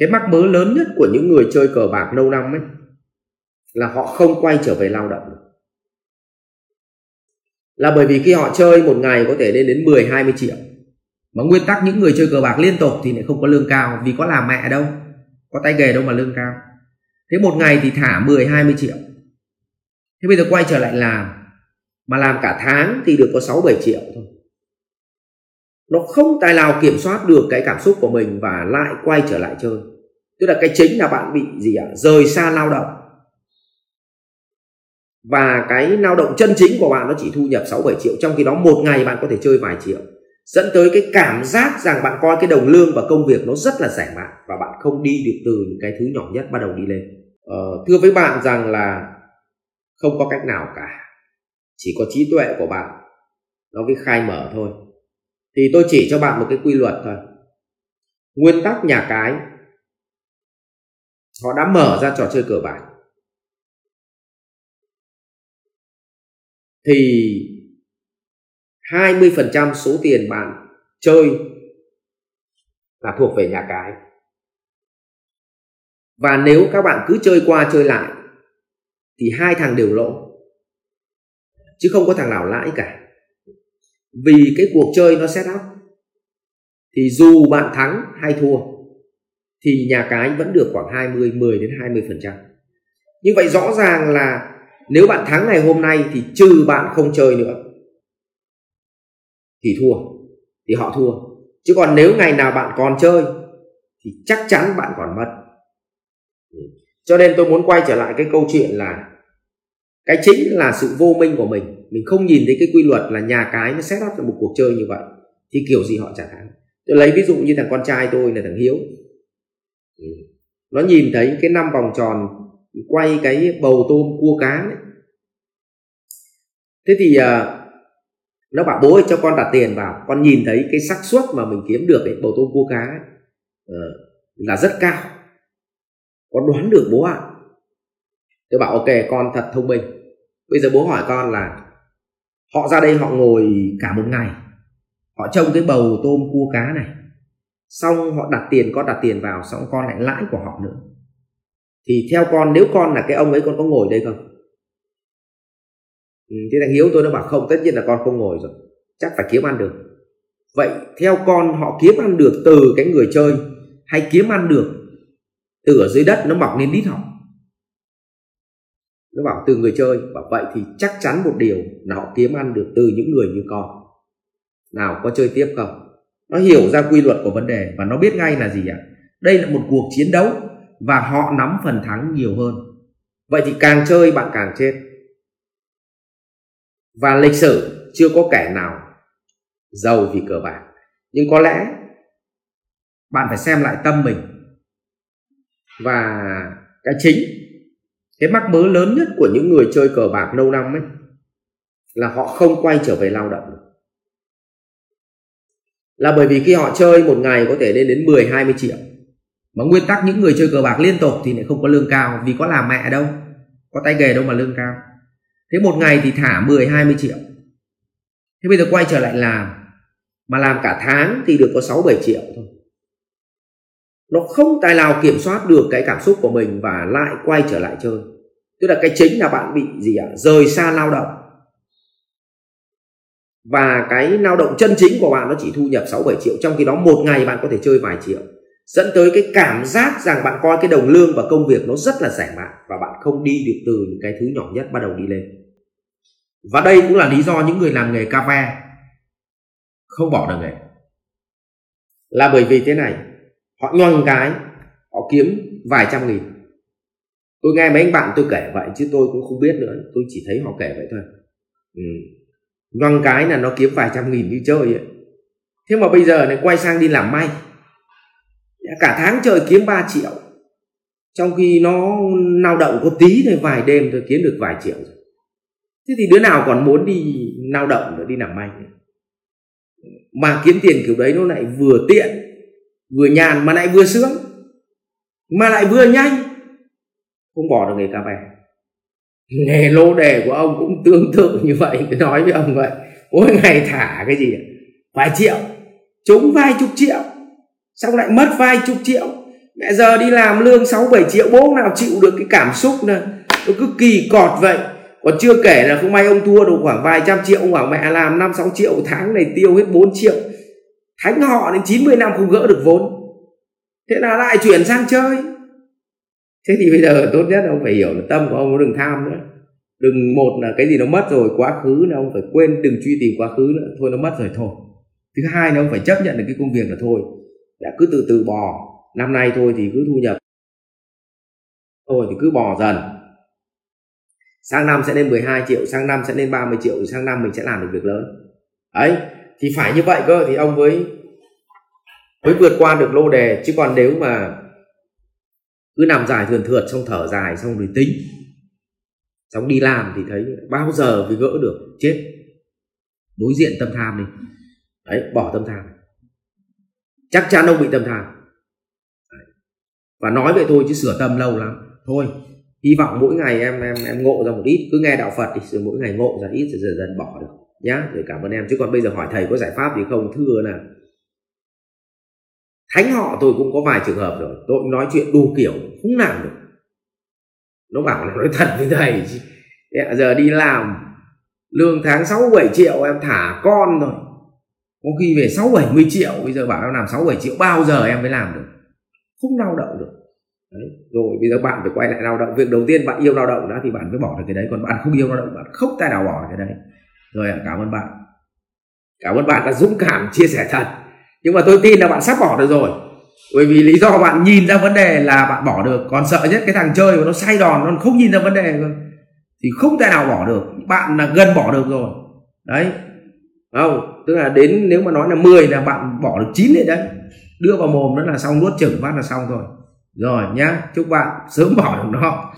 cái mắc mớ lớn nhất của những người chơi cờ bạc lâu năm ấy, là họ không quay trở về lao động là bởi vì khi họ chơi một ngày có thể lên đến 10 20 triệu, mà nguyên tắc những người chơi cờ bạc liên tục thì lại không có lương cao, vì có làm mẹ đâu, có tay nghề đâu mà lương cao. Thế một ngày thì thả 10 20 triệu. Thế bây giờ quay trở lại làm, mà làm cả tháng thì được có 6 7 triệu thôi. Nó không tài nào kiểm soát được cái cảm xúc của mình và lại quay trở lại chơi tức là cái chính là bạn bị gì ạ? À? rời xa lao động. Và cái lao động chân chính của bạn nó chỉ thu nhập 6 7 triệu trong khi đó một ngày bạn có thể chơi vài triệu. Dẫn tới cái cảm giác rằng bạn coi cái đồng lương và công việc nó rất là rẻ mạt và bạn không đi được từ những cái thứ nhỏ nhất bắt đầu đi lên. Ờ, thưa với bạn rằng là không có cách nào cả. Chỉ có trí tuệ của bạn nó mới khai mở thôi. Thì tôi chỉ cho bạn một cái quy luật thôi. Nguyên tắc nhà cái họ đã mở ra trò chơi cờ bạc. Thì 20% số tiền bạn chơi là thuộc về nhà cái. Và nếu các bạn cứ chơi qua chơi lại, thì hai thằng đều lỗ. Chứ không có thằng nào lãi cả. Vì cái cuộc chơi nó set up, thì dù bạn thắng hay thua thì nhà cái vẫn được khoảng 20 10 đến 20 phần trăm. Như vậy rõ ràng là nếu bạn thắng ngày hôm nay thì trừ bạn không chơi nữa, thì thua, thì họ thua. Chứ còn nếu ngày nào bạn còn chơi thì chắc chắn bạn còn mất. Cho nên tôi muốn quay trở lại cái câu chuyện là cái chính là sự vô minh của mình. Mình không nhìn thấy cái quy luật là nhà cái nó set up cho một cuộc chơi như vậy thì kiểu gì họ trả thắng. Tôi lấy ví dụ như thằng con trai tôi là thằng hiếu nó nhìn thấy cái năm vòng tròn quay cái bầu tôm cua cá đấy thế thì uh, nó bảo bố ơi cho con đặt tiền vào. Con nhìn thấy cái xác suất mà mình kiếm được cái bầu tôm cua cá ấy, uh, là rất cao. Con đoán được bố ạ. À. tôi bảo ok con thật thông minh. Bây giờ bố hỏi con là họ ra đây họ ngồi cả một ngày họ trông cái bầu tôm cua cá này xong họ đặt tiền con đặt tiền vào xong con lại lãi của họ nữa. Thì theo con nếu con là cái ông ấy con có ngồi đây không? Ừ, thế thằng hiếu tôi nó bảo không tất nhiên là con không ngồi rồi. Chắc phải kiếm ăn được. Vậy theo con họ kiếm ăn được từ cái người chơi hay kiếm ăn được từ ở dưới đất? Nó mọc lên đít họ. Nó bảo từ người chơi. Bảo vậy thì chắc chắn một điều là họ kiếm ăn được từ những người như con. Nào có chơi tiếp không? Nó hiểu ra quy luật của vấn đề và nó biết ngay là gì ạ? Đây là một cuộc chiến đấu và họ nắm phần thắng nhiều hơn. Vậy thì càng chơi bạn càng chết. Và lịch sử chưa có kẻ nào giàu vì cờ bạc. Nhưng có lẽ bạn phải xem lại tâm mình và cái chính, cái mắc mớ lớn nhất của những người chơi cờ bạc lâu năm ấy là họ không quay trở về lao động là bởi vì khi họ chơi một ngày có thể lên đến 10 20 triệu. Mà nguyên tắc những người chơi cờ bạc liên tục thì lại không có lương cao, vì có làm mẹ đâu, có tay nghề đâu mà lương cao. Thế một ngày thì thả 10 20 triệu. Thế bây giờ quay trở lại làm, mà làm cả tháng thì được có 6 7 triệu thôi. Nó không tài nào kiểm soát được cái cảm xúc của mình và lại quay trở lại chơi. Tức là cái chính là bạn bị gì ạ? À? rời xa lao động và cái lao động chân chính của bạn nó chỉ thu nhập 6 7 triệu. Trong khi đó một ngày bạn có thể chơi vài triệu. Dẫn tới cái cảm giác rằng bạn coi cái đồng lương và công việc nó rất là rẻ mạt và bạn không đi được từ những cái thứ nhỏ nhất bắt đầu đi lên. Và đây cũng là lý do những người làm nghề cà phê không bỏ được nghề. Là bởi vì thế này, họ nhoằng cái, họ kiếm vài trăm nghìn. Tôi nghe mấy anh bạn tôi kể vậy chứ tôi cũng không biết nữa. Tôi chỉ thấy họ kể vậy thôi. Ừ ngon cái là nó kiếm vài trăm nghìn đi chơi ấy. thế mà bây giờ này quay sang đi làm may. Cả tháng trời kiếm 3 triệu. Trong khi nó lao động có tí thôi, vài đêm thôi, kiếm được vài triệu rồi. Thế thì đứa nào còn muốn đi lao động nữa, đi làm may nữa. mà kiếm tiền kiểu đấy nó lại vừa tiện, vừa nhàn mà lại vừa sướng, mà lại vừa nhanh. Không bỏ được nghề cà phê nghề lô đề của ông cũng tương tự như vậy nói với ông vậy. Mỗi ngày thả cái gì? Vài triệu. Trúng vài chục triệu. Xong lại mất vài chục triệu. Mẹ giờ đi làm lương 6 7 triệu, bố nào chịu được cái cảm xúc này nó cứ kỳ cọt vậy. Còn chưa kể là không may ông thua được khoảng vài trăm triệu. Ông bảo mẹ làm 5 6 triệu, tháng này tiêu hết 4 triệu. Thánh họ đến 90 năm không gỡ được vốn. Thế là lại chuyển sang chơi thế thì bây giờ tốt nhất ông phải hiểu là tâm của ông đừng tham nữa. Đừng một là cái gì nó mất rồi, quá khứ là ông phải quên, đừng truy tìm quá khứ nữa, thôi nó mất rồi thôi. Thứ hai là ông phải chấp nhận được cái công việc là thôi, là cứ từ từ bò. Năm nay thôi thì cứ thu nhập. Thôi thì cứ bò dần. Sang năm sẽ lên 12 triệu, sang năm sẽ lên 30 triệu sang năm mình sẽ làm được việc lớn. Ấy thì phải như vậy cơ, thì ông mới mới vượt qua được lô đề. Chứ còn nếu mà cứ nằm dài thườn thượt xong thở dài xong rồi tính. Xong đi làm thì thấy bao giờ mới gỡ được? Chết. Đối diện tâm tham đi. Đấy, bỏ tâm tham. Chắc chắn ông bị tâm tham. Đấy. và nói vậy thôi chứ sửa tâm lâu lắm. Thôi, hy vọng mỗi ngày em em em ngộ ra một ít. Cứ nghe đạo phật thì rồi mỗi ngày ngộ ra ít rồi dần dần bỏ được. Nhá để cảm ơn em. Chứ còn bây giờ hỏi thầy có giải pháp gì không? Thưa là thánh họ tôi cũng có vài trường hợp rồi. Tôi cũng nói chuyện đủ kiểu không làm được. Nó bảo là nói thật với thầy giờ đi làm, lương tháng 6 7 triệu em thả con rồi. Có khi về 6 70 triệu, bây giờ bảo em làm 6 7 triệu, bao giờ em mới làm được? Không lao động được. Đấy. rồi bây giờ bạn phải quay lại lao động. Việc đầu tiên bạn yêu lao động đã thì bạn mới bỏ được cái đấy. Còn bạn không yêu lao động, bạn không tài nào bỏ được cái đấy. Rồi à, cảm ơn bạn. Cảm ơn bạn đã dũng cảm chia sẻ thật nhưng mà tôi tin là bạn sắp bỏ được rồi. Bởi vì lý do bạn nhìn ra vấn đề là bạn bỏ được. Còn sợ nhất cái thằng chơi mà nó say đòn, nó không nhìn ra vấn đề cơ. Thì không thể nào bỏ được. Bạn là gần bỏ được rồi. Đấy. Không, tức là đến nếu mà nói là 10 là bạn bỏ được 9 đấy đấy. Đưa vào mồm đó là xong, nuốt chửng phát là xong rồi. Rồi nhá, chúc bạn sớm bỏ được nó.